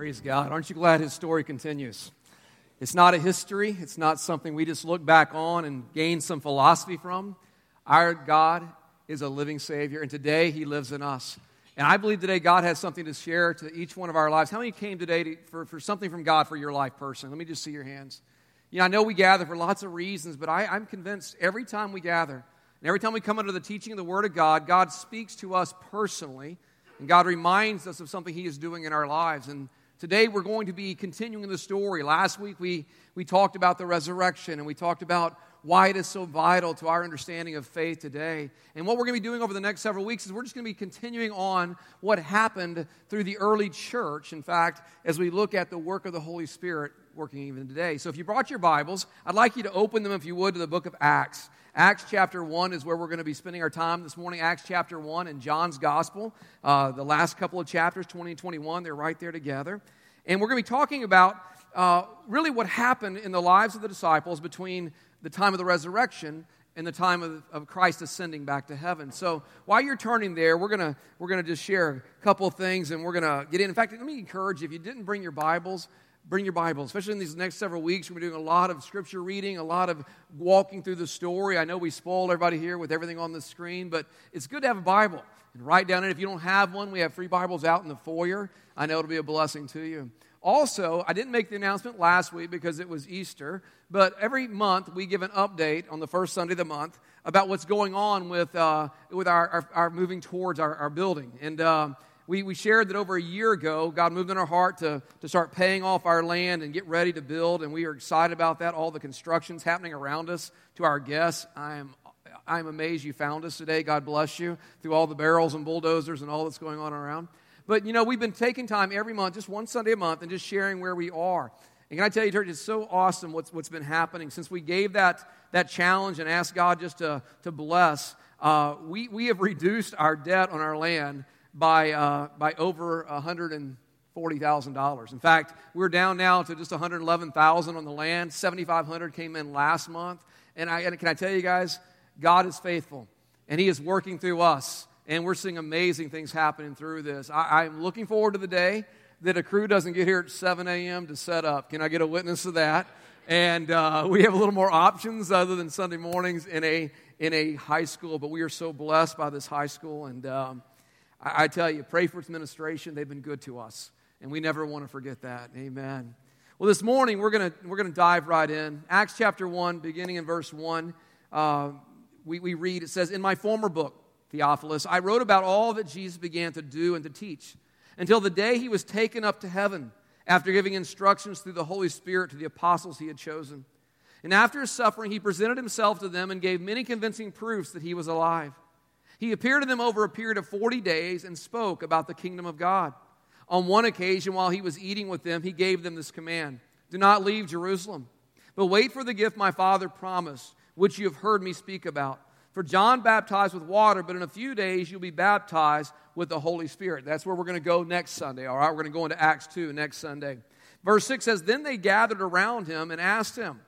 Praise God. Aren't you glad his story continues? It's not a history, it's not something we just look back on and gain some philosophy from. Our God is a living Savior, and today he lives in us. And I believe today God has something to share to each one of our lives. How many came today to, for, for something from God for your life personally? Let me just see your hands. You know, I know we gather for lots of reasons, but I, I'm convinced every time we gather, and every time we come under the teaching of the Word of God, God speaks to us personally, and God reminds us of something He is doing in our lives. And today we're going to be continuing the story. Last week we, we talked about the resurrection, and we talked about why it is so vital to our understanding of faith today. And what we're going to be doing over the next several weeks is we're just going to be continuing on what happened through the early church. In fact, as we look at the work of the Holy Spirit working even today. So if you brought your Bibles, I'd like you to open them, if you would, to the book of Acts. Acts chapter 1 is where we're going to be spending our time this morning. Acts chapter 1 and John's Gospel. Uh, the last couple of chapters, 20 and 21, they're right there together. And we're going to be talking about uh, really what happened in the lives of the disciples between the time of the resurrection and the time of, of Christ ascending back to heaven. So while you're turning there, we're going we're gonna just share a couple of things and we're going to get in. In fact, let me encourage you, if you didn't bring your Bibles, bring your Bible, especially in these next several weeks. We're doing a lot of scripture reading, a lot of walking through the story. I know we spoiled everybody here with everything on the screen, but it's good to have a Bible and write down it. If you don't have one, we have free Bibles out in the foyer. I know it'll be a blessing to you. Also, I didn't make the announcement last week because it was Easter, but every month we give an update on the first Sunday of the month about what's going on with, uh, with our, our, our, moving towards our, our building. And um, we, we shared that over a year ago, God moved in our heart to, to start paying off our land and get ready to build, and we are excited about that. All the construction's happening around us. To our guests, I am, I am amazed you found us today. God bless you through all the barrels and bulldozers and all that's going on around. But, you know, we've been taking time every month, just one Sunday a month, and just sharing where we are. And can I tell you, church, it's so awesome what's, what's been happening since we gave that, that challenge and asked God just to, to bless. Uh, we, we have reduced our debt on our land by, uh, by over $140,000. In fact, we're down now to just 111,000 on the land. 7,500 came in last month. And, I, and can I tell you guys, God is faithful, and He is working through us, and we're seeing amazing things happening through this. I, I'm looking forward to the day that a crew doesn't get here at 7 a.m. to set up. Can I get a witness of that? And uh, we have a little more options other than Sunday mornings in a, in a high school, but we are so blessed by this high school. And um, I, I tell you, pray for its administration. They've been good to us, and we never want to forget that. Amen. Well, this morning we're going we're gonna dive right in. Acts chapter 1, beginning in verse 1, uh, we, we read, it says, In my former book, Theophilus, I wrote about all that Jesus began to do and to teach until the day he was taken up to heaven after giving instructions through the Holy Spirit to the apostles he had chosen. And after his suffering, he presented himself to them and gave many convincing proofs that he was alive. He appeared to them over a period of 40 days and spoke about the kingdom of God. On one occasion, while he was eating with them, he gave them this command Do not leave Jerusalem, but wait for the gift my Father promised, which you have heard me speak about. For John baptized with water, but in a few days you'll be baptized with the Holy Spirit. That's where we're going to go next Sunday, all right? We're going to go into Acts 2 next Sunday. Verse 6 says, Then they gathered around him and asked him,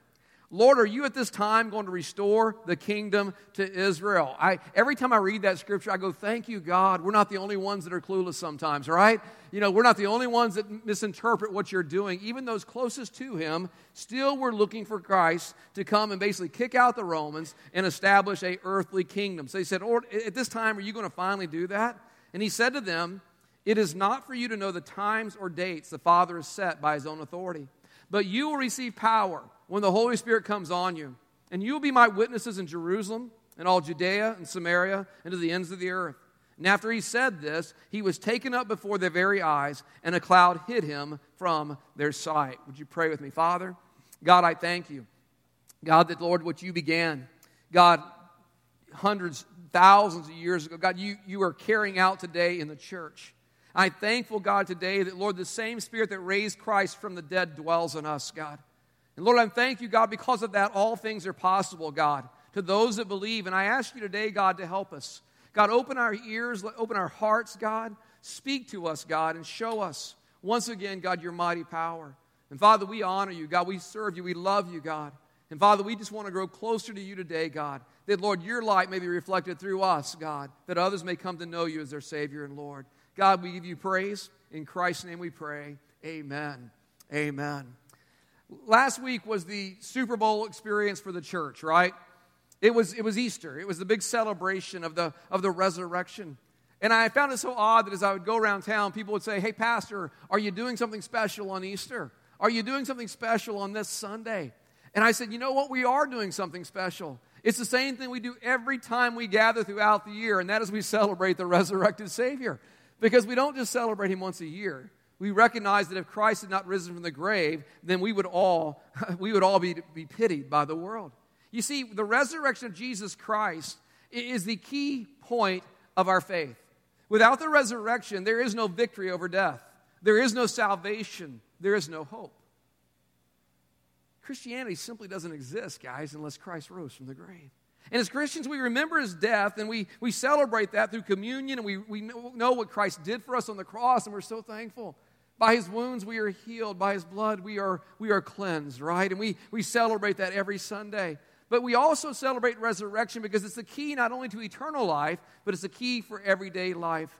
Lord, are you at this time going to restore the kingdom to Israel? I, every time I read that scripture, I go, Thank you, God. We're not the only ones that are clueless sometimes, right? You know, we're not the only ones that misinterpret what you're doing. Even those closest to Him still were looking for Christ to come and basically kick out the Romans and establish a earthly kingdom. So He said, at this time, are you going to finally do that? And He said to them, It is not for you to know the times or dates the Father has set by His own authority, but you will receive power when the Holy Spirit comes on you. And you will be my witnesses in Jerusalem and all Judea and Samaria and to the ends of the earth. And after he said this, he was taken up before their very eyes, and a cloud hid him from their sight. Would you pray with me? Father, God, I thank you. God, that, Lord, what you began, God, hundreds, thousands of years ago, God, you, you are carrying out today in the church. I'm thankful, God, today that, Lord, the same Spirit that raised Christ from the dead dwells in us, God. And Lord, I thank you, God, because of that, all things are possible, God, to those that believe. And I ask you today, God, to help us. God, open our ears, open our hearts, God. Speak to us, God, and show us once again, God, your mighty power. And Father, we honor you, God. We serve you. We love you, God. And Father, we just want to grow closer to you today, God. That, Lord, your light may be reflected through us, God, that others may come to know you as their Savior and Lord. God, we give you praise. In Christ's name we pray. Amen. Amen. Last week was the Super Bowl experience for the church, right? It was, it was Easter. It was the big celebration of the, of the resurrection. And I found it so odd that as I would go around town, people would say, Hey, Pastor, are you doing something special on Easter? Are you doing something special on this Sunday? And I said, You know what? We are doing something special. It's the same thing we do every time we gather throughout the year, and that is we celebrate the resurrected Savior. Because we don't just celebrate Him once a year. We recognize that if Christ had not risen from the grave, then we would all, we would all be, be pitied by the world. You see, the resurrection of Jesus Christ is the key point of our faith. Without the resurrection, there is no victory over death, there is no salvation, there is no hope. Christianity simply doesn't exist, guys, unless Christ rose from the grave. And as Christians, we remember his death and we, we celebrate that through communion and we, we know what Christ did for us on the cross and we're so thankful. By his wounds, we are healed. By his blood, we are, we are cleansed, right? And we, we celebrate that every Sunday. But we also celebrate resurrection because it's the key not only to eternal life, but it's the key for everyday life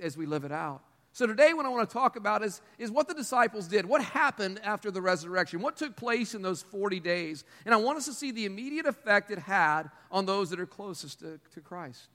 as we live it out. So today, what I want to talk about is, is what the disciples did. What happened after the resurrection? What took place in those 40 days? And I want us to see the immediate effect it had on those that are closest to, to Christ.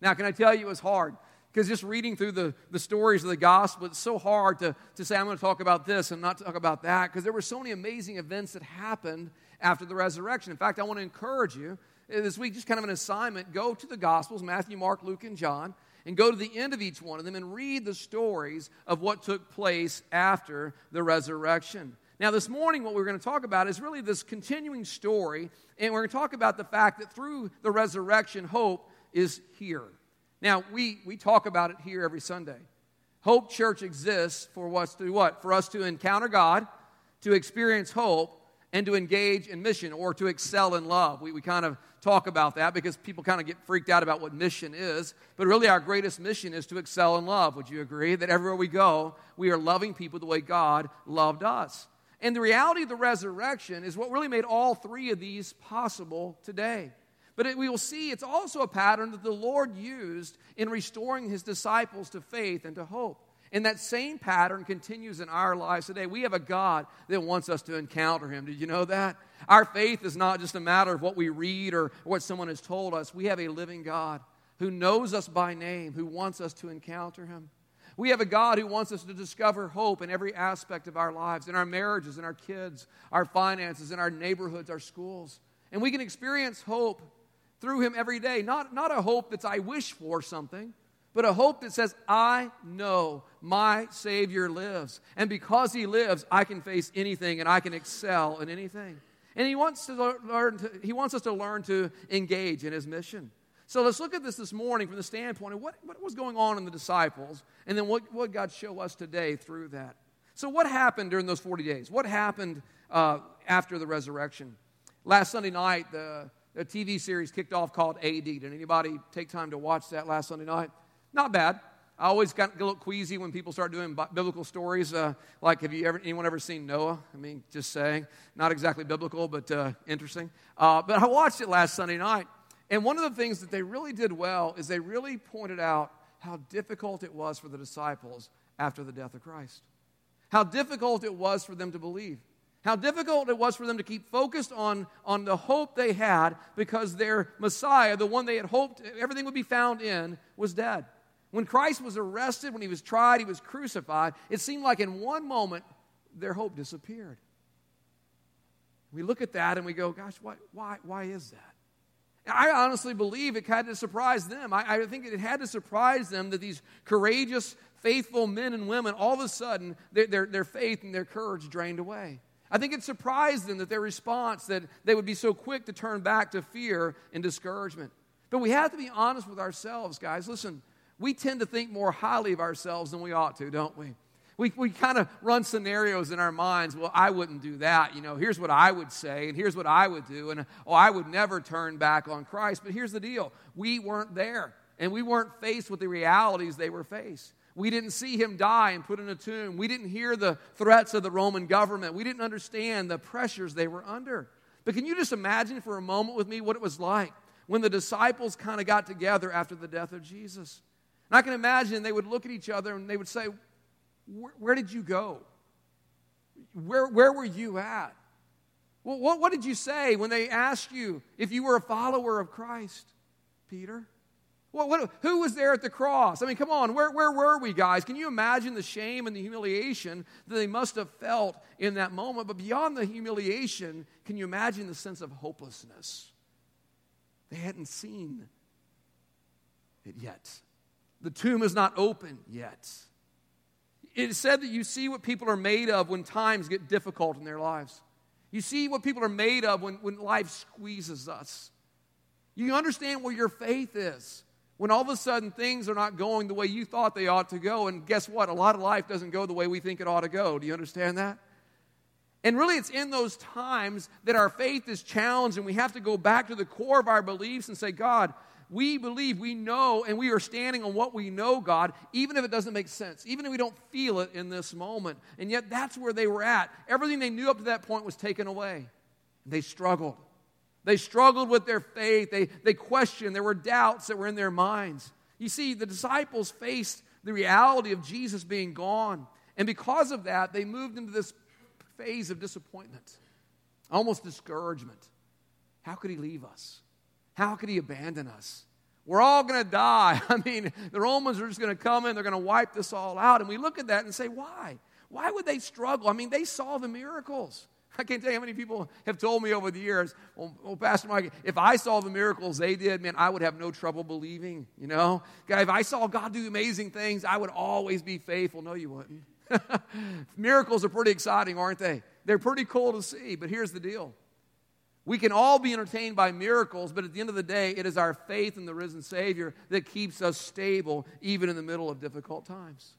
Now, can I tell you it was hard? Because just reading through the, the stories of the gospel, it's so hard to, to say, I'm going to talk about this and not talk about that, because there were so many amazing events that happened after the resurrection. In fact, I want to encourage you eh, this week, just kind of an assignment go to the gospels Matthew, Mark, Luke, and John and go to the end of each one of them and read the stories of what took place after the resurrection. Now, this morning, what we're going to talk about is really this continuing story, and we're going to talk about the fact that through the resurrection, hope is here. Now, we, we talk about it here every Sunday. Hope Church exists for us to what? For us to encounter God, to experience hope, and to engage in mission or to excel in love. We, we kind of talk about that because people kind of get freaked out about what mission is. But really, our greatest mission is to excel in love. Would you agree? That everywhere we go, we are loving people the way God loved us. And the reality of the resurrection is what really made all three of these possible today. But it, we will see it's also a pattern that the Lord used in restoring his disciples to faith and to hope. And that same pattern continues in our lives today. We have a God that wants us to encounter Him. Did you know that? Our faith is not just a matter of what we read or what someone has told us. We have a living God who knows us by name, who wants us to encounter Him. We have a God who wants us to discover hope in every aspect of our lives, in our marriages, in our kids, our finances, in our neighborhoods, our schools. And we can experience hope through Him every day. Not, not a hope that's I wish for something, but a hope that says, I know my Savior lives. And because He lives, I can face anything and I can excel in anything. And He wants, to learn to, he wants us to learn to engage in His mission. So let's look at this this morning from the standpoint of what, what was going on in the disciples and then what, what God show us today through that. So, what happened during those 40 days? What happened uh, after the resurrection? Last Sunday night, the, the TV series kicked off called AD. Did anybody take time to watch that last Sunday night? Not bad. I always got a little queasy when people start doing biblical stories. Uh, like, have you ever anyone ever seen Noah? I mean, just saying, not exactly biblical, but uh, interesting. Uh, but I watched it last Sunday night, and one of the things that they really did well is they really pointed out how difficult it was for the disciples after the death of Christ. How difficult it was for them to believe. How difficult it was for them to keep focused on, on the hope they had because their Messiah, the one they had hoped everything would be found in, was dead. When Christ was arrested, when he was tried, he was crucified, it seemed like in one moment their hope disappeared. We look at that and we go, gosh, why, why, why is that? I honestly believe it had to surprise them. I, I, think it had to surprise them that these courageous, faithful men and women, all of a sudden, their, their, their faith and their courage drained away. I think it surprised them that their response, that they would be so quick to turn back to fear and discouragement. But we have to be honest with ourselves, guys. Listen, we tend to think more highly of ourselves than we ought to, don't we? We, we kind of run scenarios in our minds. Well, I wouldn't do that. You know, here's what I would say, and here's what I would do. And, oh, I would never turn back on Christ. But here's the deal we weren't there, and we weren't faced with the realities they were faced. We didn't see him die and put in a tomb. We didn't hear the threats of the Roman government. We didn't understand the pressures they were under. But can you just imagine for a moment with me what it was like when the disciples kind of got together after the death of Jesus? I can imagine they would look at each other and they would say, Where did you go? where, where were you at? Well, what, what did you say when they asked you if you were a follower of Christ, Peter? Well, what, who was there at the cross? I mean, come on, where, where were we, guys? Can you imagine the shame and the humiliation that they must have felt in that moment? But beyond the humiliation, can you imagine the sense of hopelessness? They hadn't seen it yet. The tomb is not open yet. It is said that you see what people are made of when times get difficult in their lives. You see what people are made of when, when life squeezes us. You understand where your faith is when all of a sudden things are not going the way you thought they ought to go. And guess what? A lot of life doesn't go the way we think it ought to go. Do you understand that? And really, it's in those times that our faith is challenged, and we have to go back to the core of our beliefs and say, God, we believe, we know, and we are standing on what we know, God, even if it doesn't make sense, even if we don't feel it in this moment. And yet, that's where they were at. Everything they knew up to that point was taken away. They struggled. They struggled with their faith. They, they questioned. There were doubts that were in their minds. You see, the disciples faced the reality of Jesus being gone. And because of that, they moved into this phase of disappointment, almost discouragement. How could he leave us? How could he abandon us? We're all going to die. I mean, the Romans are just going to come in, they're going to wipe this all out. And we look at that and say, why? Why would they struggle? I mean, they saw the miracles. I can't tell you how many people have told me over the years, well, well, Pastor Mike, if I saw the miracles they did, man, I would have no trouble believing, you know? God, if I saw God do amazing things, I would always be faithful. No, you wouldn't. miracles are pretty exciting, aren't they? They're pretty cool to see, but here's the deal. We can all be entertained by miracles, but at the end of the day, it is our faith in the risen Savior that keeps us stable even in the middle of difficult times.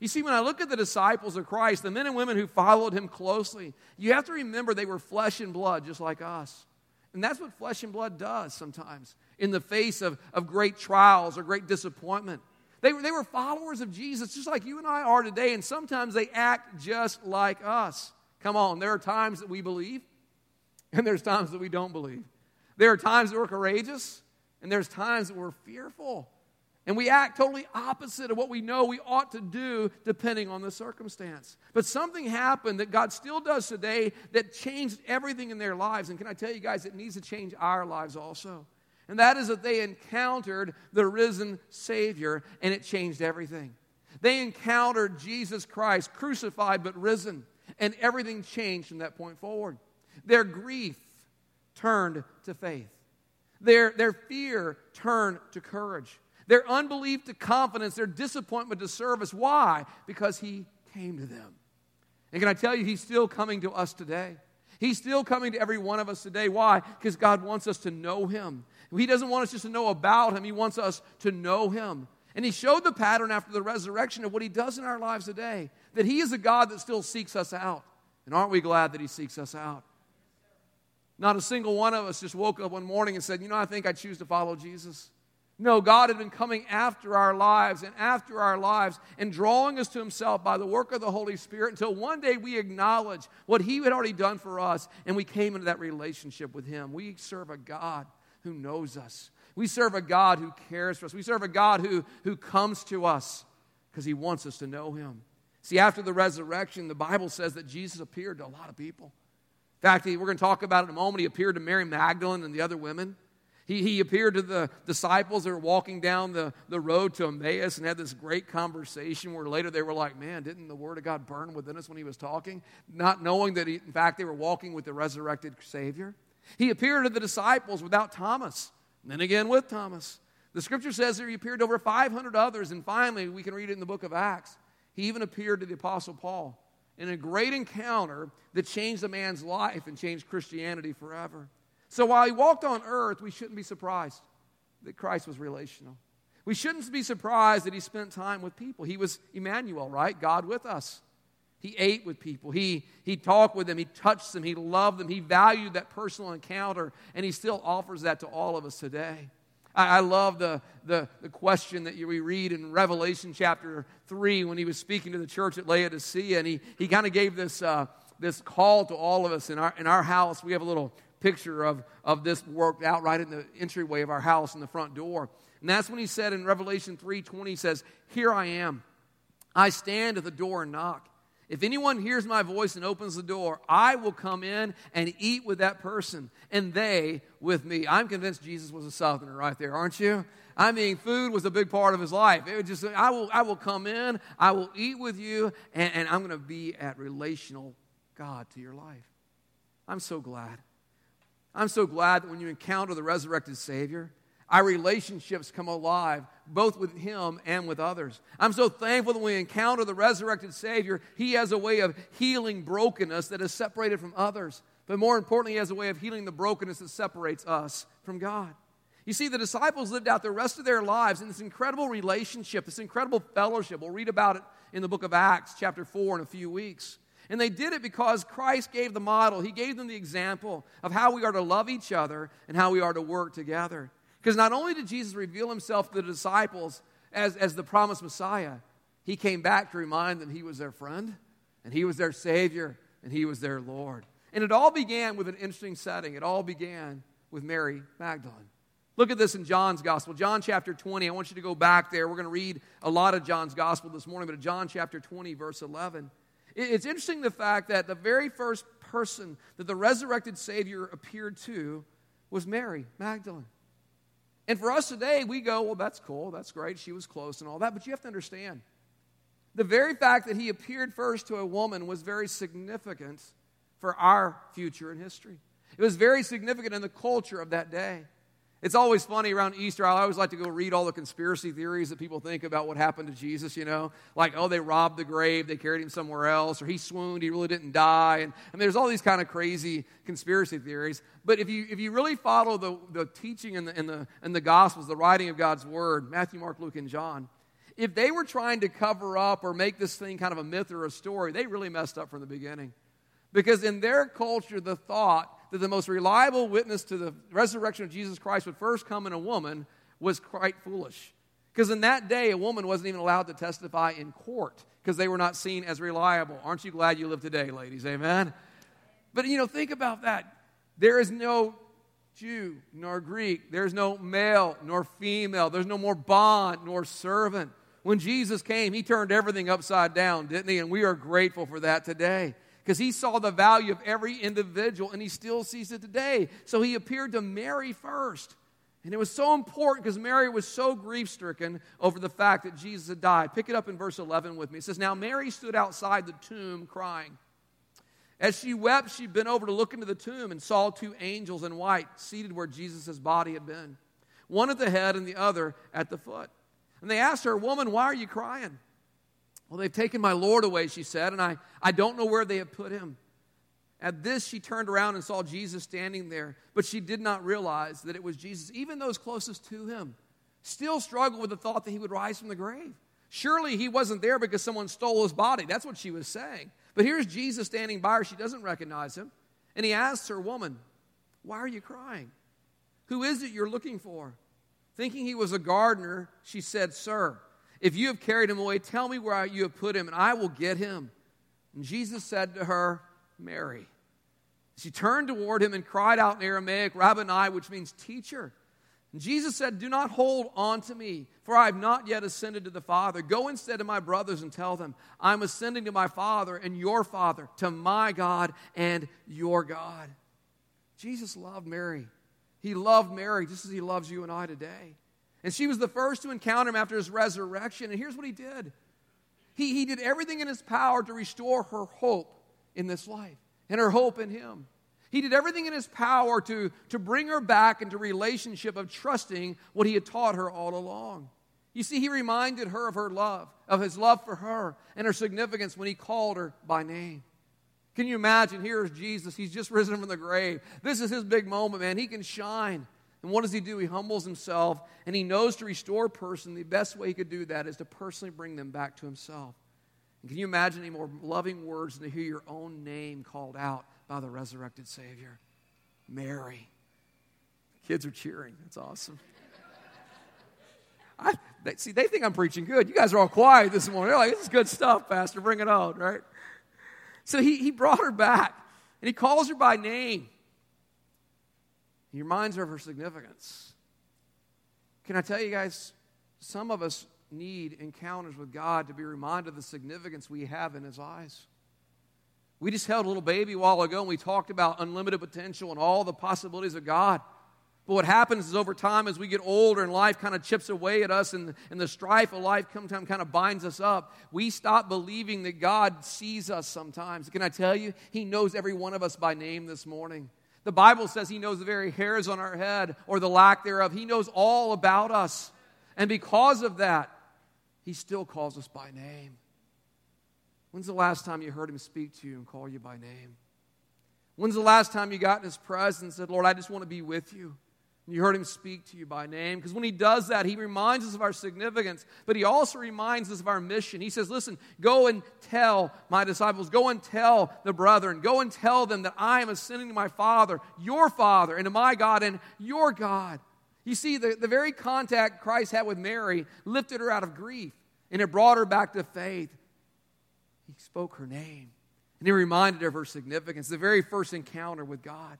You see, when I look at the disciples of Christ, the men and women who followed him closely, you have to remember they were flesh and blood just like us. And that's what flesh and blood does sometimes in the face of, of great trials or great disappointment. They they were followers of Jesus just like you and I are today, and sometimes they act just like us. Come on, there are times that we believe, and there's times that we don't believe. There are times that we're courageous, and there's times that we're fearful. And we act totally opposite of what we know we ought to do depending on the circumstance. But something happened that God still does today that changed everything in their lives. And can I tell you guys, it needs to change our lives also. And that is that they encountered the risen Savior and it changed everything. They encountered Jesus Christ, crucified but risen, and everything changed from that point forward. Their grief turned to faith, their, their fear turned to courage. Their unbelief to confidence, their disappointment to service. Why? Because He came to them. And can I tell you, He's still coming to us today. He's still coming to every one of us today. Why? Because God wants us to know Him. He doesn't want us just to know about Him, He wants us to know Him. And He showed the pattern after the resurrection of what He does in our lives today that He is a God that still seeks us out. And aren't we glad that He seeks us out? Not a single one of us just woke up one morning and said, You know, I think I choose to follow Jesus. No, God had been coming after our lives and after our lives and drawing us to Himself by the work of the Holy Spirit until one day we acknowledge what He had already done for us and we came into that relationship with Him. We serve a God who knows us. We serve a God who cares for us. We serve a God who, who comes to us because He wants us to know Him. See, after the resurrection, the Bible says that Jesus appeared to a lot of people. In fact, we're going to talk about it in a moment. He appeared to Mary Magdalene and the other women. He, he appeared to the disciples that were walking down the, the road to Emmaus and had this great conversation where later they were like, Man, didn't the Word of God burn within us when he was talking? Not knowing that, he, in fact, they were walking with the resurrected Savior. He appeared to the disciples without Thomas, and then again with Thomas. The scripture says that he appeared to over 500 others, and finally, we can read it in the book of Acts. He even appeared to the Apostle Paul in a great encounter that changed a man's life and changed Christianity forever. So while he walked on earth, we shouldn't be surprised that Christ was relational. We shouldn't be surprised that he spent time with people. He was Emmanuel, right? God with us. He ate with people. He, he talked with them. He touched them. He loved them. He valued that personal encounter, and he still offers that to all of us today. I, I love the, the, the question that you, we read in Revelation chapter 3 when he was speaking to the church at Laodicea, and he, he kind of gave this, uh, this call to all of us in our, in our house. We have a little picture of, of this worked out right in the entryway of our house in the front door. And that's when he said in Revelation 3:20, he says, Here I am. I stand at the door and knock. If anyone hears my voice and opens the door, I will come in and eat with that person, and they with me. I'm convinced Jesus was a southerner right there, aren't you? I mean, food was a big part of his life. It was just, I will, I will come in, I will eat with you, and, and I'm going to be at relational God to your life. I'm so glad. I'm so glad that when you encounter the resurrected Savior, our relationships come alive, both with Him and with others. I'm so thankful that we encounter the resurrected Savior, He has a way of healing brokenness that is separated from others. But more importantly, He has a way of healing the brokenness that separates us from God. You see, the disciples lived out the rest of their lives in this incredible relationship, this incredible fellowship. We'll read about it in the book of Acts, chapter 4, in a few weeks. And they did it because Christ gave the model. He gave them the example of how we are to love each other and how we are to work together. Because not only did Jesus reveal himself to the disciples as, as the promised Messiah, he came back to remind them he was their friend, and he was their Savior, and he was their Lord. And it all began with an interesting setting. It all began with Mary Magdalene. Look at this in John's Gospel, John chapter 20. I want you to go back there. We're going to read a lot of John's Gospel this morning, but in John chapter 20, verse 11. It's interesting the fact that the very first person that the resurrected Savior appeared to was Mary Magdalene. And for us today, we go, well, that's cool, that's great, she was close and all that. But you have to understand, the very fact that he appeared first to a woman was very significant for our future in history. It was very significant in the culture of that day. It's always funny around Easter. I always like to go read all the conspiracy theories that people think about what happened to Jesus, you know? Like, oh, they robbed the grave, they carried him somewhere else, or he swooned, he really didn't die. And mean, there's all these kind of crazy conspiracy theories. But if you, if you really follow the, the teaching and the, in, the, in the Gospels, the writing of God's Word, Matthew, Mark, Luke, and John, if they were trying to cover up or make this thing kind of a myth or a story, they really messed up from the beginning. Because in their culture, the thought that the most reliable witness to the resurrection of Jesus Christ would first come in a woman was quite foolish. Because in that day, a woman wasn't even allowed to testify in court because they were not seen as reliable. Aren't you glad you live today, ladies? Amen? But you know, think about that. There is no Jew nor Greek, there's no male nor female, there's no more bond nor servant. When Jesus came, he turned everything upside down, didn't he? And we are grateful for that today because he saw the value of every individual and he still sees it today. So he appeared to Mary first. And it was so important because Mary was so grief stricken over the fact that Jesus had died. Pick it up in verse 11 with me. It says, Now Mary stood outside the tomb crying. As she wept, she bent over to look into the tomb and saw two angels in white seated where Jesus' body had been, one at the head and the other at the foot. And they asked her, Woman, why are you crying? Well, they've taken my Lord away, she said, and I, I don't know where they have put him. At this, she turned around and saw Jesus standing there, but she did not realize that it was Jesus. Even those closest to him still struggled with the thought that he would rise from the grave. Surely he wasn't there because someone stole his body. That's what she was saying. But here's Jesus standing by her. She doesn't recognize him. And he asks her, Woman, why are you crying? Who is it you're looking for? Thinking he was a gardener, she said, Sir, if you have carried him away, tell me where you have put him, and I will get him. And Jesus said to her, Mary. She turned toward him and cried out in Aramaic, Rabboni, which means teacher. And Jesus said, Do not hold on to me, for I have not yet ascended to the Father. Go instead to my brothers and tell them, I'm ascending to my Father and your Father, to my God and your God. Jesus loved Mary. He loved Mary just as he loves you and I today. And she was the first to encounter him after his resurrection. And here's what he did he, he did everything in his power to restore her hope in this life and her hope in him. He did everything in his power to, to bring her back into relationship of trusting what he had taught her all along. You see, he reminded her of her love, of his love for her, and her significance when he called her by name. Can you imagine? Here is Jesus. He's just risen from the grave. This is his big moment, man. He can shine. And what does he do? He humbles himself and he knows to restore a person. The best way he could do that is to personally bring them back to himself. And can you imagine any more loving words than to hear your own name called out by the resurrected Savior? Mary. Kids are cheering. That's awesome. I, they, see, they think I'm preaching good. You guys are all quiet this morning. They're like, this is good stuff, Pastor. Bring it on, right? So he, he brought her back and he calls her by name. Reminds her of her significance. Can I tell you guys, some of us need encounters with God to be reminded of the significance we have in His eyes. We just held a little baby a while ago and we talked about unlimited potential and all the possibilities of God. But what happens is over time, as we get older and life kind of chips away at us and, and the strife of life sometimes kind of binds us up, we stop believing that God sees us sometimes. Can I tell you? He knows every one of us by name this morning. The Bible says He knows the very hairs on our head or the lack thereof. He knows all about us. And because of that, He still calls us by name. When's the last time you heard Him speak to you and call you by name? When's the last time you got in His presence and said, Lord, I just want to be with you? You heard him speak to you by name. Because when he does that, he reminds us of our significance, but he also reminds us of our mission. He says, Listen, go and tell my disciples, go and tell the brethren, go and tell them that I am ascending to my Father, your Father, and to my God and your God. You see, the, the very contact Christ had with Mary lifted her out of grief, and it brought her back to faith. He spoke her name, and he reminded her of her significance, the very first encounter with God.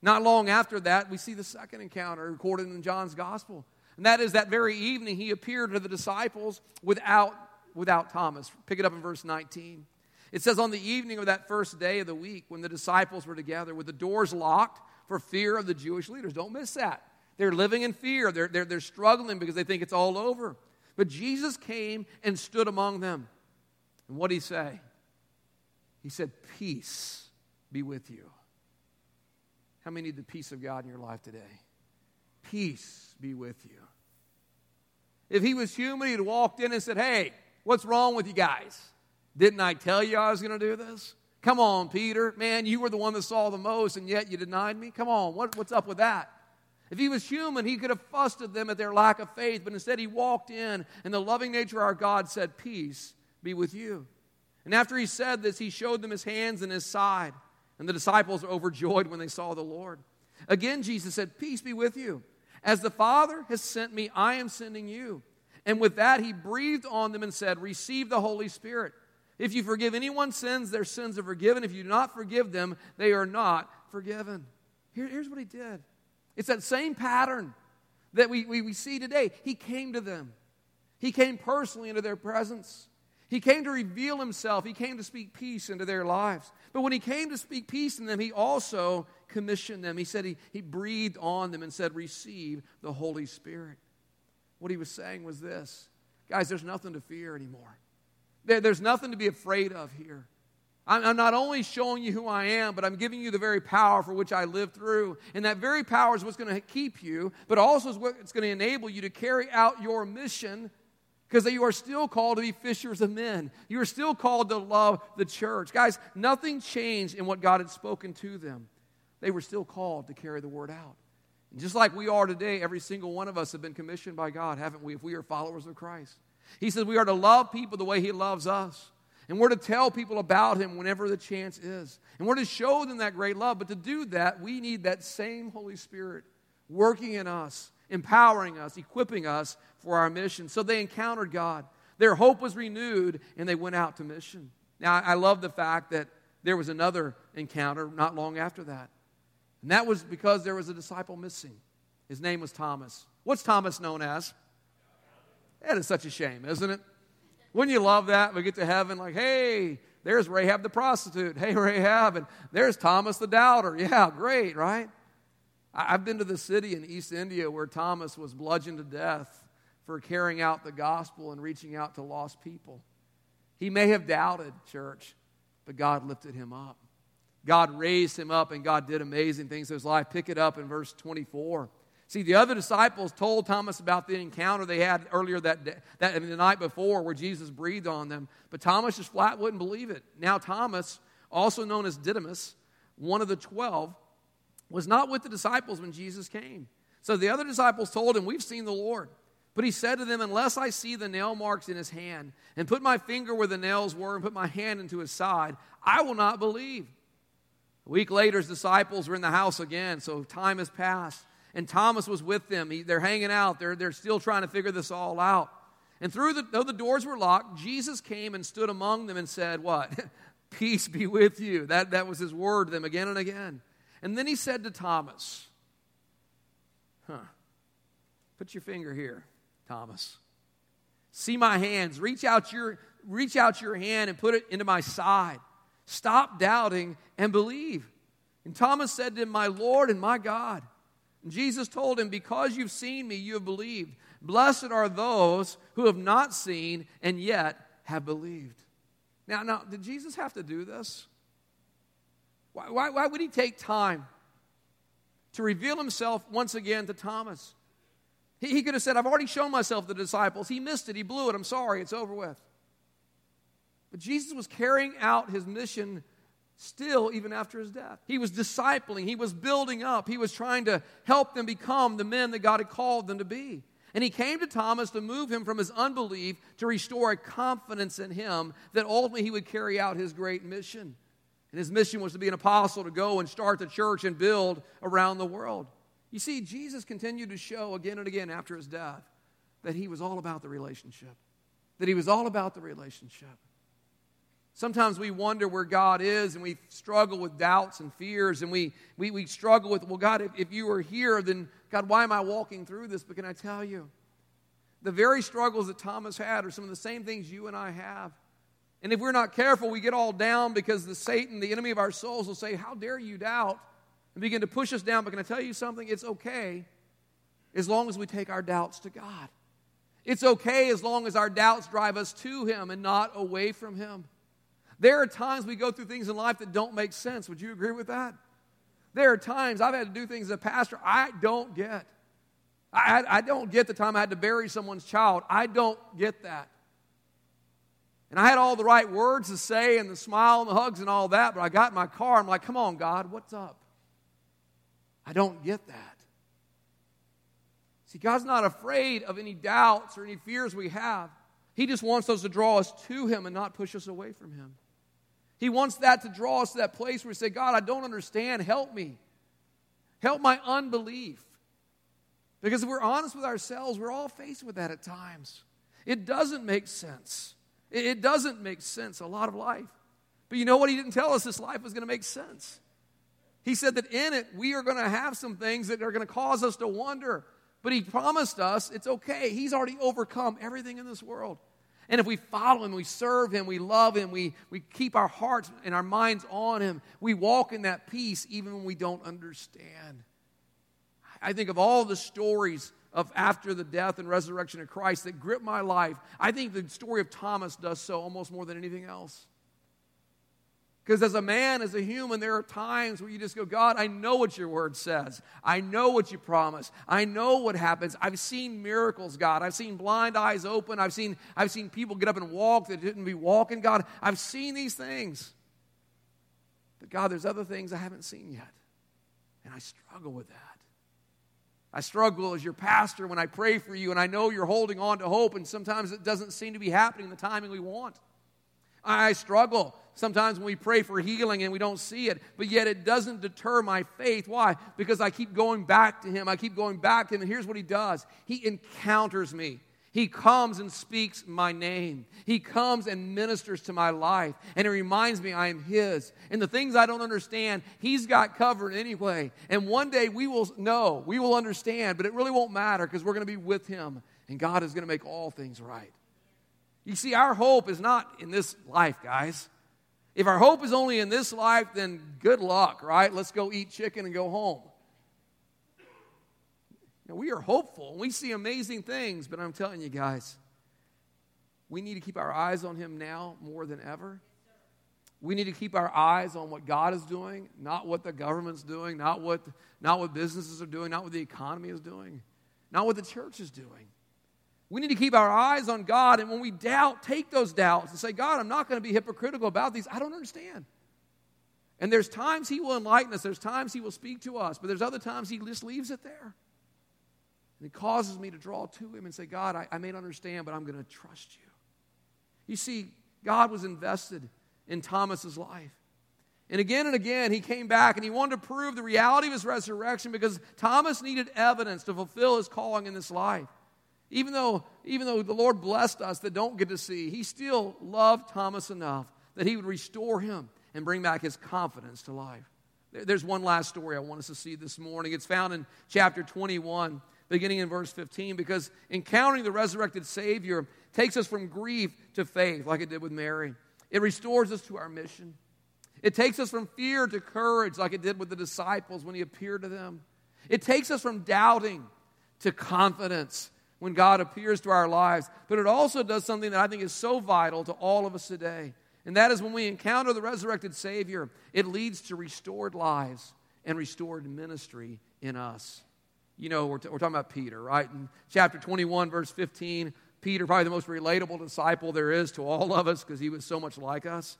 Not long after that, we see the second encounter recorded in John's gospel. And that is that very evening he appeared to the disciples without, without Thomas. Pick it up in verse 19. It says, On the evening of that first day of the week, when the disciples were together with the doors locked for fear of the Jewish leaders. Don't miss that. They're living in fear, they're, they're, they're struggling because they think it's all over. But Jesus came and stood among them. And what did he say? He said, Peace be with you. How many need the peace of God in your life today? Peace be with you. If he was human, he'd walked in and said, Hey, what's wrong with you guys? Didn't I tell you I was going to do this? Come on, Peter. Man, you were the one that saw the most, and yet you denied me. Come on, what, what's up with that? If he was human, he could have fussed at them at their lack of faith, but instead he walked in, and the loving nature of our God said, Peace be with you. And after he said this, he showed them his hands and his side. And the disciples were overjoyed when they saw the Lord. Again, Jesus said, Peace be with you. As the Father has sent me, I am sending you. And with that, he breathed on them and said, Receive the Holy Spirit. If you forgive anyone's sins, their sins are forgiven. If you do not forgive them, they are not forgiven. Here, here's what he did it's that same pattern that we, we, we see today. He came to them, he came personally into their presence. He came to reveal himself. He came to speak peace into their lives. But when he came to speak peace in them, he also commissioned them. He said he, he breathed on them and said, Receive the Holy Spirit. What he was saying was this guys, there's nothing to fear anymore. There, there's nothing to be afraid of here. I'm, I'm not only showing you who I am, but I'm giving you the very power for which I lived through. And that very power is what's going to keep you, but also is what's going to enable you to carry out your mission because you are still called to be fishers of men. You are still called to love the church. Guys, nothing changed in what God had spoken to them. They were still called to carry the word out. And just like we are today, every single one of us have been commissioned by God, haven't we, if we are followers of Christ? He says we are to love people the way He loves us. And we're to tell people about Him whenever the chance is. And we're to show them that great love. But to do that, we need that same Holy Spirit working in us, empowering us, equipping us for our mission. So they encountered God. Their hope was renewed, and they went out to mission. Now, I love the fact that there was another encounter not long after that. And that was because there was a disciple missing. His name was Thomas. What's Thomas known as? That is such a shame, isn't it? Wouldn't you love that? We get to heaven, like, hey, there's Rahab the prostitute. Hey, Rahab. And there's Thomas the doubter. Yeah, great, right? I've been to the city in East India where Thomas was bludgeoned to death for carrying out the gospel and reaching out to lost people. He may have doubted, church, but God lifted him up. God raised him up and God did amazing things in his life. Pick it up in verse 24. See, the other disciples told Thomas about the encounter they had earlier that, day, that the night before where Jesus breathed on them, but Thomas just flat wouldn't believe it. Now, Thomas, also known as Didymus, one of the twelve, was not with the disciples when Jesus came. So the other disciples told him, We've seen the Lord. But he said to them, Unless I see the nail marks in his hand, and put my finger where the nails were, and put my hand into his side, I will not believe. A week later, his disciples were in the house again, so time has passed. And Thomas was with them. He, they're hanging out, they're, they're still trying to figure this all out. And through the, though the doors were locked, Jesus came and stood among them and said, What? Peace be with you. That, that was his word to them again and again. And then he said to Thomas, Huh, put your finger here. Thomas. See my hands. Reach out your, reach out your hand and put it into my side. Stop doubting and believe. And Thomas said to him, My Lord and my God. And Jesus told him, Because you've seen me, you have believed. Blessed are those who have not seen and yet have believed. Now, now did Jesus have to do this? Why, why, why would he take time to reveal himself once again to Thomas? He, he could have said, I've already shown myself to the disciples. He missed it. He blew it. I'm sorry. It's over with. But Jesus was carrying out his mission still even after his death. He was discipling, he was building up, he was trying to help them become the men that God had called them to be. And he came to Thomas to move him from his unbelief to restore a confidence in him that ultimately he would carry out his great mission. And his mission was to be an apostle, to go and start the church and build around the world. You see, Jesus continued to show again and again after his death that he was all about the relationship, that he was all about the relationship. Sometimes we wonder where God is and we struggle with doubts and fears and we, we, we struggle with, well, God, if, if you were here, then God, why am I walking through this? But can I tell you, the very struggles that Thomas had are some of the same things you and I have. And if we're not careful, we get all down because the Satan, the enemy of our souls, will say, How dare you doubt? And begin to push us down. But can I tell you something? It's okay as long as we take our doubts to God. It's okay as long as our doubts drive us to Him and not away from Him. There are times we go through things in life that don't make sense. Would you agree with that? There are times I've had to do things as a pastor I don't get. I, I don't get the time I had to bury someone's child. I don't get that. And I had all the right words to say and the smile and the hugs and all that, but I got in my car. I'm like, come on, God, what's up? I don't get that. See, God's not afraid of any doubts or any fears we have. He just wants us to draw us to Him and not push us away from Him. He wants that to draw us to that place where we say, God, I don't understand. Help me. Help my unbelief. Because if we're honest with ourselves, we're all faced with that at times. It doesn't make sense. It doesn't make sense, a lot of life. But you know what? He didn't tell us this life was going to make sense. He said that in it, we are going to have some things that are going to cause us to wonder. But He promised us it's okay. He's already overcome everything in this world. And if we follow him, we serve him, we love him, we, we keep our hearts and our minds on him, we walk in that peace even when we don't understand. I think of all the stories of after the death and resurrection of Christ that grip my life. I think the story of Thomas does so almost more than anything else. Because as a man, as a human, there are times where you just go, God, I know what your word says. I know what you promise. I know what happens. I've seen miracles, God. I've seen blind eyes open. I've seen, I've seen people get up and walk that didn't be walking, God. I've seen these things. But God, there's other things I haven't seen yet. And I struggle with that. I struggle as your pastor when I pray for you, and I know you're holding on to hope, and sometimes it doesn't seem to be happening the timing we want. I struggle sometimes when we pray for healing and we don't see it, but yet it doesn't deter my faith. Why? Because I keep going back to Him. I keep going back to Him, and here's what He does He encounters me. He comes and speaks my name. He comes and ministers to my life. And he reminds me I am His. And the things I don't understand, He's got covered anyway. And one day we will know, we will understand, but it really won't matter because we're going to be with Him. And God is going to make all things right. You see, our hope is not in this life, guys. If our hope is only in this life, then good luck, right? Let's go eat chicken and go home. Now, we are hopeful and we see amazing things, but I'm telling you guys, we need to keep our eyes on Him now more than ever. We need to keep our eyes on what God is doing, not what the government's doing, not what, not what businesses are doing, not what the economy is doing, not what the church is doing. We need to keep our eyes on God, and when we doubt, take those doubts and say, God, I'm not going to be hypocritical about these. I don't understand. And there's times He will enlighten us, there's times He will speak to us, but there's other times He just leaves it there. And it causes me to draw to Him and say, God, I, I may not understand, but I'm going to trust you. You see, God was invested in Thomas's life. And again and again, he came back and he wanted to prove the reality of his resurrection because Thomas needed evidence to fulfill his calling in this life. Even though, even though the Lord blessed us that don't get to see, he still loved Thomas enough that he would restore him and bring back his confidence to life. There's one last story I want us to see this morning. It's found in chapter 21, beginning in verse 15, because encountering the resurrected Savior takes us from grief to faith, like it did with Mary. It restores us to our mission. It takes us from fear to courage, like it did with the disciples when he appeared to them. It takes us from doubting to confidence when God appears to our lives. But it also does something that I think is so vital to all of us today. And that is when we encounter the resurrected Savior, it leads to restored lives and restored ministry in us. You know, we're, t- we're talking about Peter, right? In chapter 21, verse 15, Peter, probably the most relatable disciple there is to all of us because he was so much like us.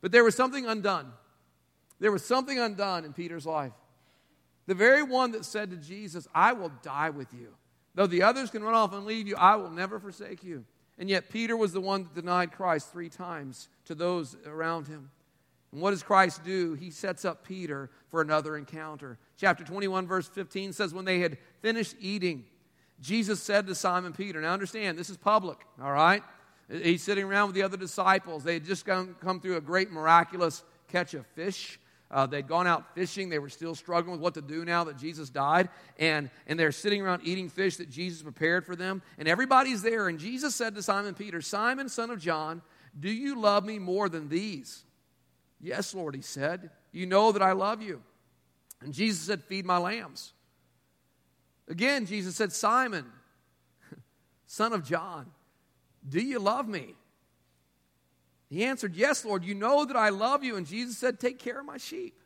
But there was something undone. There was something undone in Peter's life. The very one that said to Jesus, I will die with you. Though the others can run off and leave you, I will never forsake you. And yet, Peter was the one that denied Christ three times to those around him. And what does Christ do? He sets up Peter for another encounter. Chapter 21, verse 15 says, When they had finished eating, Jesus said to Simon Peter, Now understand, this is public, all right? He's sitting around with the other disciples. They had just come, come through a great miraculous catch of fish. Uh, they'd gone out fishing. They were still struggling with what to do now that Jesus died. And, and they're sitting around eating fish that Jesus prepared for them. And everybody's there. And Jesus said to Simon Peter, Simon, son of John, do you love me more than these? Yes, Lord, he said. You know that I love you. And Jesus said, Feed my lambs. Again, Jesus said, Simon, son of John, do you love me? He answered, Yes, Lord, you know that I love you. And Jesus said, Take care of my sheep.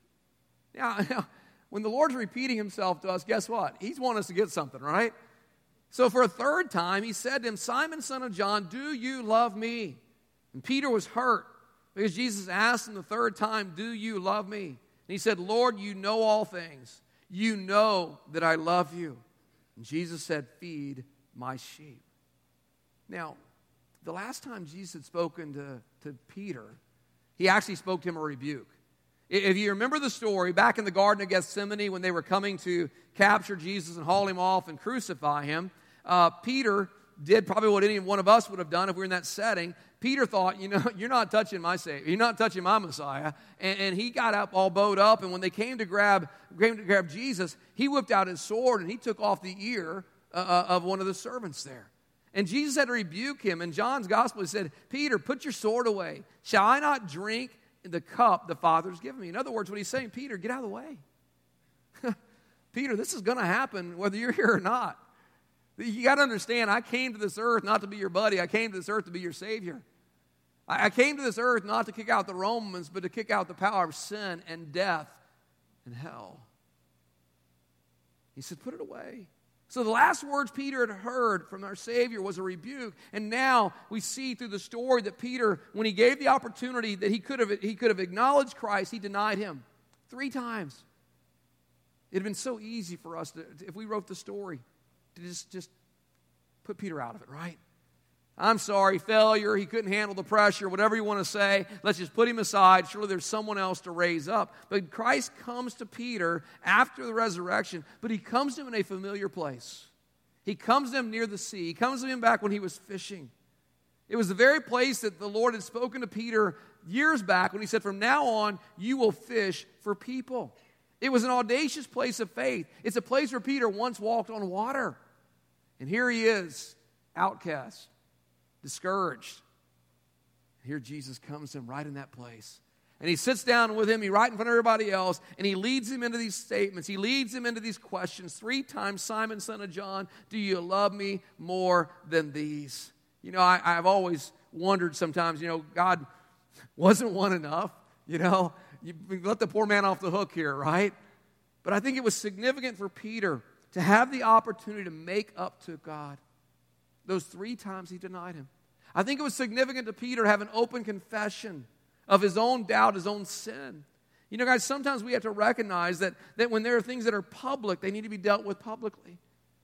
Now, now when the Lord's repeating himself to us, guess what? He's wanting us to get something, right? So for a third time, he said to him, Simon, son of John, do you love me? And Peter was hurt because Jesus asked him the third time, Do you love me? And he said, Lord, you know all things. You know that I love you. And Jesus said, Feed my sheep. Now, the last time Jesus had spoken to, to Peter, he actually spoke to him a rebuke. If you remember the story, back in the Garden of Gethsemane when they were coming to capture Jesus and haul him off and crucify him, uh, Peter did probably what any one of us would have done if we were in that setting. Peter thought, you know, you're not touching my Savior. You're not touching my Messiah. And, and, he got up all bowed up. And when they came to grab, came to grab Jesus, he whipped out his sword and he took off the ear uh, uh of one of the servants there. And Jesus had to rebuke him. In John's gospel, he said, Peter, put your sword away. Shall I not drink the cup the Father's given me? In other words, what he's saying, Peter, get out of the way. Peter, this is going to happen whether you're here or not. You got to understand, I came to this earth not to be your buddy. I came to this earth to be your Savior. I came to this earth not to kick out the Romans, but to kick out the power of sin and death and hell. He said, Put it away. So the last words Peter had heard from our Savior was a rebuke. And now we see through the story that Peter, when he gave the opportunity that he could have, he could have acknowledged Christ, he denied him three times. It had been so easy for us to, if we wrote the story, to just, just put Peter out of it, right? I'm sorry, failure, he couldn't handle the pressure, whatever you want to say. Let's just put him aside. Surely there's someone else to raise up. But Christ comes to Peter after the resurrection, but he comes to him in a familiar place. He comes to him near the sea. He comes to him back when he was fishing. It was the very place that the Lord had spoken to Peter years back when he said, From now on, you will fish for people. It was an audacious place of faith. It's a place where Peter once walked on water. And here he is, outcast discouraged. Here Jesus comes to him right in that place. And he sits down with him, he right in front of everybody else, and he leads him into these statements. He leads him into these questions. Three times, Simon, son of John, do you love me more than these? You know, I, have always wondered sometimes, you know, God wasn't one enough. You know, you let the poor man off the hook here, right? But I think it was significant for Peter to have the opportunity to make up to God those three times he denied him. I think it was significant to Peter to have an open confession of his own doubt, his own sin. You know, guys, sometimes we have to recognize that, that when there are things that are public, they need to be dealt with publicly.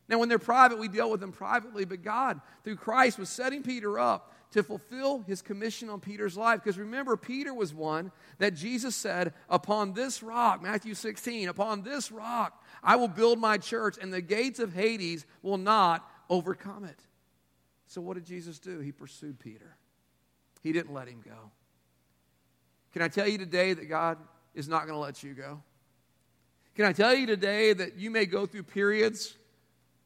Now, when they're private, we deal with them privately, but God, through Christ, was setting Peter up to fulfill his commission on Peter's life. Because remember, Peter was one that Jesus said, Upon this rock, Matthew 16, upon this rock, I will build my church, and the gates of Hades will not overcome it. So, what did Jesus do? He pursued Peter, he didn't let him go. Can I tell you today that God is not going to let you go? Can I tell you today that you may go through periods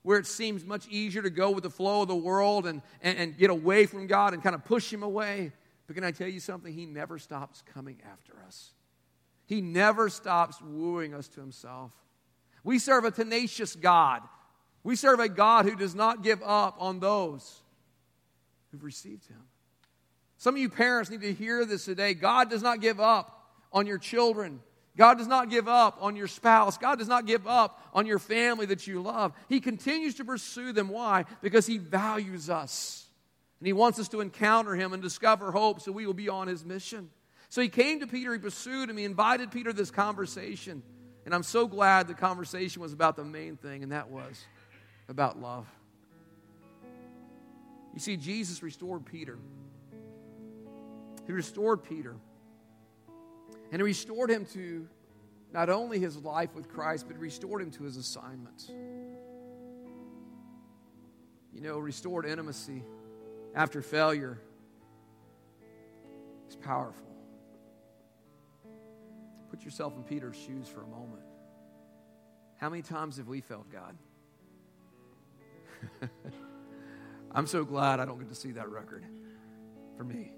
where it seems much easier to go with the flow of the world and, and, and, get away from God and kind of push Him away? But can I tell you something? He never stops coming after us. He never stops wooing us to himself. We serve a tenacious God. We serve a God who does not give up on those who've received him. Some of you parents need to hear this today. God does not give up on your children. God does not give up on your spouse. God does not give up on your family that you love. He continues to pursue them. Why? Because He values us. And He wants us to encounter Him and discover hope so we will be on His mission. So He came to Peter, He pursued him, He invited Peter to this conversation. And I'm so glad the conversation was about the main thing, and that was about love. You see, Jesus restored Peter. He restored Peter. And he restored him to not only his life with Christ, but restored him to his assignment. You know, restored intimacy after failure is powerful. Put yourself in Peter's shoes for a moment. How many times have we felt God? I'm so glad I don't get to see that record for me.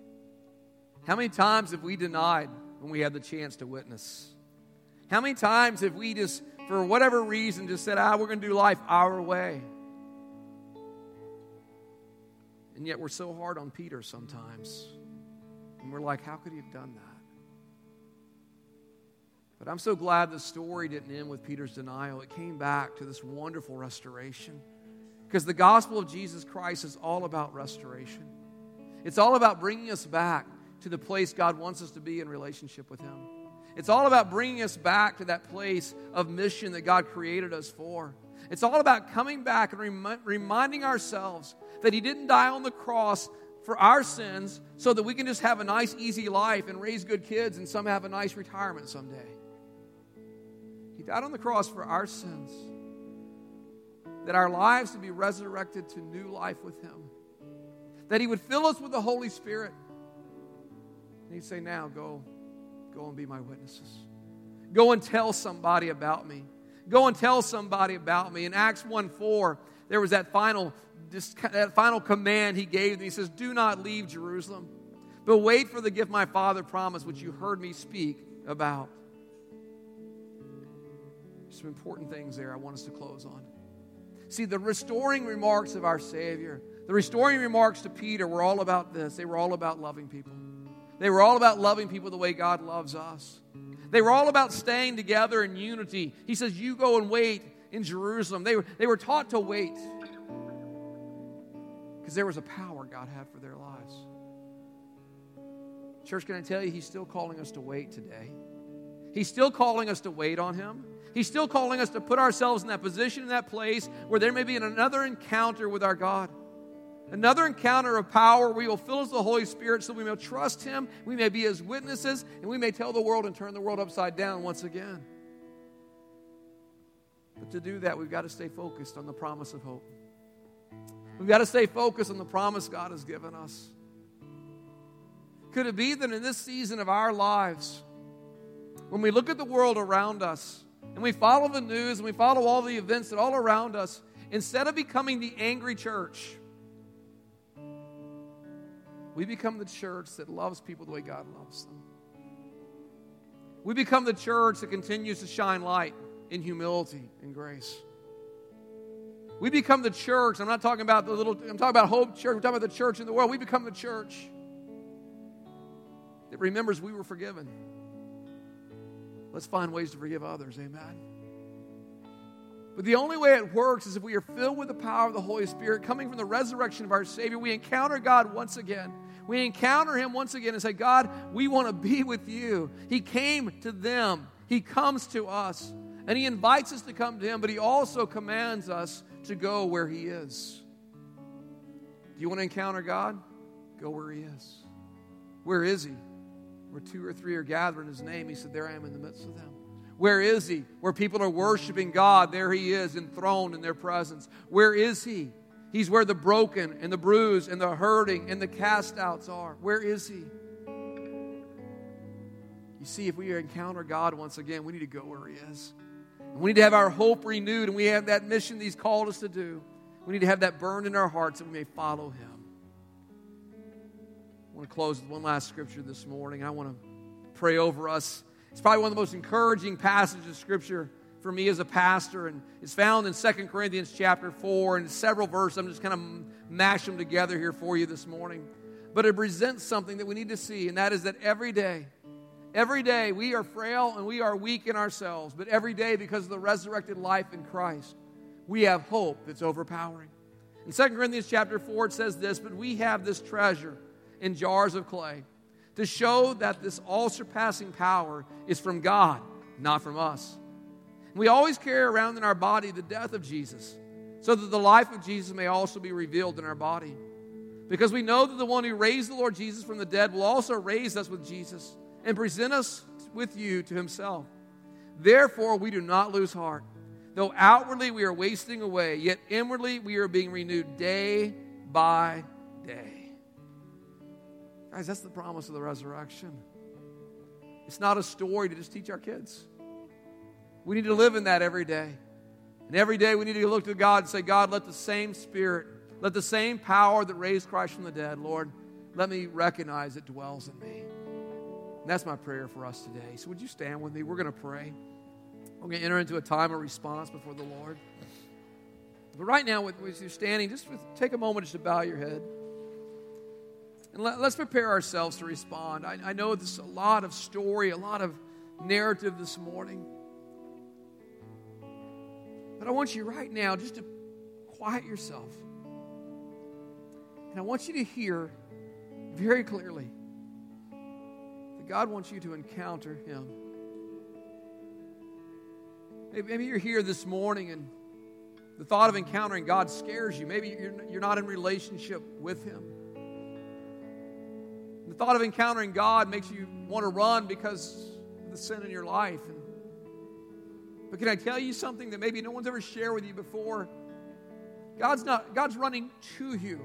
How many times have we denied when we had the chance to witness? How many times have we just, for whatever reason, just said, ah, we're going to do life our way? And yet we're so hard on Peter sometimes. And we're like, how could he have done that? But I'm so glad the story didn't end with Peter's denial. It came back to this wonderful restoration. Because the gospel of Jesus Christ is all about restoration. It's all about bringing us back to the place God wants us to be in relationship with Him. It's all about bringing us back to that place of mission that God created us for. It's all about coming back and rem- reminding ourselves that He didn't die on the cross for our sins so that we can just have a nice, easy life and raise good kids and some have a nice retirement someday. He died on the cross for our sins, that our lives would be resurrected to new life with Him, that He would fill us with the Holy Spirit and he'd say, Now go, go and be my witnesses. Go and tell somebody about me. Go and tell somebody about me. In Acts 1 4, there was that final, that final command he gave them. He says, Do not leave Jerusalem, but wait for the gift my father promised, which you heard me speak about. Some important things there I want us to close on. See, the restoring remarks of our Savior, the restoring remarks to Peter were all about this. They were all about loving people. They were all about loving people the way God loves us. They were all about staying together in unity. He says, You go and wait in Jerusalem. They were, they were taught to wait because there was a power God had for their lives. Church, can I tell you, He's still calling us to wait today. He's still calling us to wait on Him. He's still calling us to put ourselves in that position, in that place where there may be another encounter with our God. Another encounter of power we will fill us with the Holy Spirit so we may trust Him, we may be His witnesses, and we may tell the world and turn the world upside down once again. But to do that, we've got to stay focused on the promise of hope. We've got to stay focused on the promise God has given us. Could it be that in this season of our lives, when we look at the world around us and we follow the news and we follow all the events that all around us, instead of becoming the angry church, we become the church that loves people the way God loves them. We become the church that continues to shine light in humility and grace. We become the church. I'm not talking about the little, I'm talking about Hope Church. I'm talking about the church in the world. We become the church that remembers we were forgiven. Let's find ways to forgive others. Amen. But the only way it works is if we are filled with the power of the Holy Spirit coming from the resurrection of our Savior. We encounter God once again. We encounter Him once again and say, God, we want to be with you. He came to them, He comes to us, and He invites us to come to Him, but He also commands us to go where He is. Do you want to encounter God? Go where He is. Where is He? Where two or three are gathered in His name, He said, There I am in the midst of them. Where is he? Where people are worshiping God, there he is, enthroned in their presence. Where is he? He's where the broken and the bruised and the hurting and the cast outs are. Where is he? You see, if we encounter God once again, we need to go where he is. And we need to have our hope renewed, and we have that mission that he's called us to do. We need to have that burned in our hearts that we may follow him. I want to close with one last scripture this morning. I want to pray over us It's probably one of the most encouraging passages of Scripture for me as a pastor, and it's found in 2 Corinthians chapter 4 and several verses. I'm just kind of mash them together here for you this morning. But it presents something that we need to see, and that is that every day, every day we are frail and we are weak in ourselves, but every day because of the resurrected life in Christ, we have hope that's overpowering. In 2 Corinthians chapter 4, it says this, but we have this treasure in jars of clay to show that this all surpassing power is from God, not from us. We always carry around in our body the death of Jesus, so that the life of Jesus may also be revealed in our body. Because we know that the one who raised the Lord Jesus from the dead will also raise us with Jesus and present us with you to himself. Therefore, we do not lose heart. Though outwardly we are wasting away, yet inwardly we are being renewed day by day. Guys, that's the promise of the resurrection. It's not a story to just teach our kids. We need to live in that every day. And every day we need to look to God and say, God, let the same spirit, let the same power that raised Christ from the dead, Lord, let me recognize it dwells in me. And that's my prayer for us today. So would you stand with me? We're going to pray. We're going to enter into a time of response before the Lord. But right now, with, with you standing, just take a moment just to bow your head. And let, us prepare ourselves to respond. I, I know there's a lot of story, a lot of narrative this morning. But I want you right now just to quiet yourself. And I want you to hear very clearly that God wants you to encounter Him. Maybe you're here this morning and the thought of encountering God scares you. Maybe you're not in relationship with Him. The thought of encountering God makes you want to run because of the sin in your life. And but can I tell you something that maybe no one's ever shared with you before? God's not God's running to you.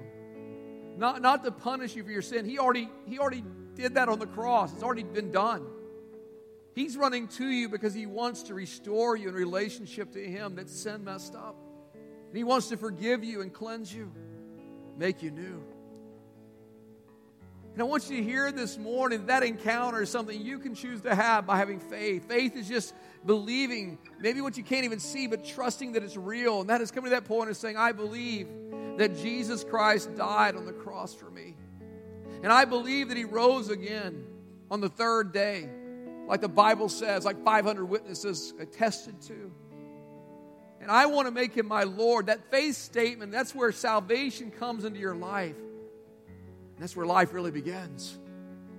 Not, not to punish you for your sin. He already, he already did that on the cross. It's already been done. He's running to you because he wants to restore you in relationship to him that sin messed up. And he wants to forgive you and cleanse you, make you new. And I want you to hear this morning that encounter is something you can choose to have by having faith. Faith is just believing, maybe what you can't even see, but trusting that it's real. And that is coming to that point of saying, I believe that Jesus Christ died on the cross for me. And I believe that he rose again on the third day, like the Bible says, like 500 witnesses attested to. And I want to make him my Lord. That faith statement, that's where salvation comes into your life. And that's where life really begins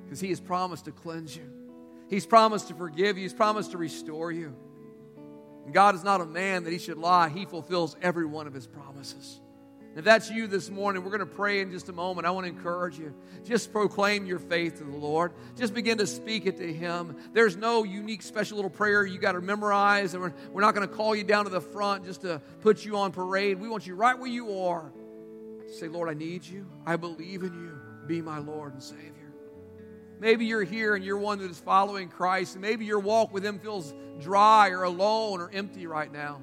because He has promised to cleanse you, He's promised to forgive you, He's promised to restore you. And God is not a man that He should lie, He fulfills every one of His promises. If that's you this morning, we're going to pray in just a moment. I want to encourage you. Just proclaim your faith to the Lord. Just begin to speak it to Him. There's no unique, special little prayer you got to memorize, and we're, we're not going to call you down to the front just to put you on parade. We want you right where you are. Say, Lord, I need you. I believe in you be my Lord and Savior. Maybe you're here and you're one that is following Christ, and maybe your walk with Him feels dry or alone or empty right now.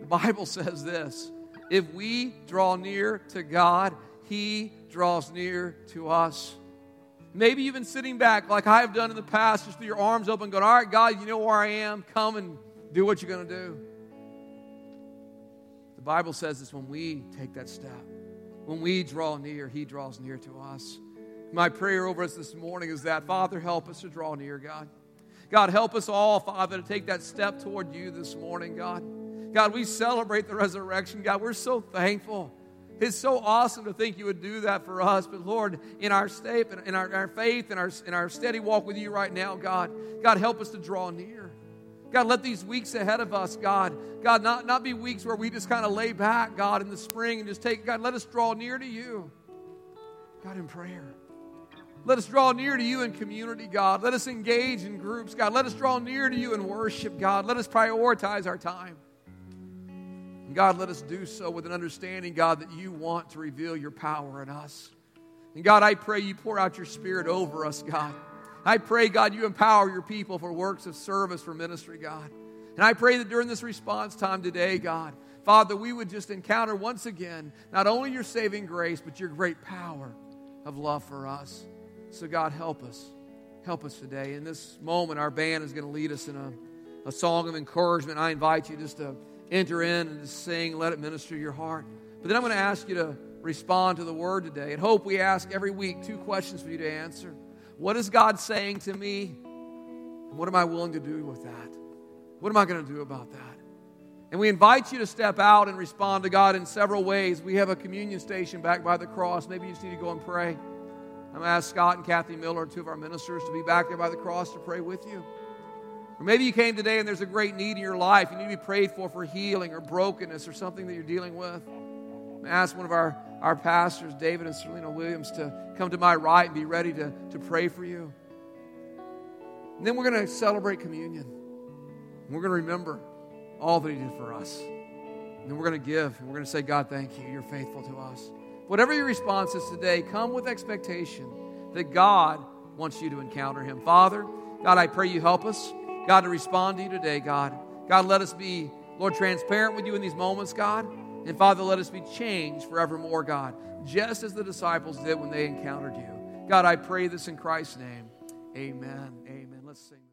The Bible says this if we draw near to God, He draws near to us. Maybe you've been sitting back like I have done in the past, just with your arms open, going, All right, God, you know where I am. Come and do what you're going to do. The Bible says it's when we take that step. When we draw near, He draws near to us. My prayer over us this morning is that, Father, help us to draw near, God. God, help us all, Father, to take that step toward you this morning, God. God, we celebrate the resurrection. God, we're so thankful. It's so awesome to think you would do that for us. But Lord, in our state, in our, our faith, in our, in our steady walk with you right now, God, God, help us to draw near. God, let these weeks ahead of us, God, God, not, not be weeks where we just kind of lay back, God, in the spring and just take, God, let us draw near to you. God, in prayer. Let us draw near to you in community, God. Let us engage in groups, God. Let us draw near to you in worship, God. Let us prioritize our time. And God, let us do so with an understanding, God, that you want to reveal your power in us. And God, I pray you pour out your spirit over us, God. I pray, God, you empower your people for works of service for ministry, God. And I pray that during this response time today, God, Father, we would just encounter once again not only your saving grace, but your great power of love for us. So, God, help us. help us today. In this moment, our band is going to lead us in a, a song of encouragement. I invite you just to enter in and just sing, let it minister your heart. But then I'm going to ask you to respond to the word today. And Hope, we ask every week two questions for you to answer. What is God saying to me? And what am I willing to do with that? What am I going to do about that? And we invite you to step out and respond to God in several ways. We have a communion station back by the cross. Maybe you just need to go and pray. I'm going to ask Scott and Kathy Miller, two of our ministers, to be back there by the cross to pray with you. Or maybe you came today and there's a great need in your life. You need to be prayed for for healing or brokenness or something that you're dealing with. I'm ask one of our, our pastors, David and Selena Williams, to come to my right and be ready to, to pray for you. And then we're going to celebrate communion. We're going to remember all that He did for us. And then we're going to give, and we're going to say, God, thank you. You're faithful to us. Whatever your response is today, come with expectation that God wants you to encounter Him. Father, God, I pray you help us, God, to respond to you today, God. God, let us be, Lord, transparent with you in these moments, God. And Father, let us be changed forevermore, God, just as the disciples did when they encountered you. God, I pray this in Christ's name. Amen. Amen. Let's sing.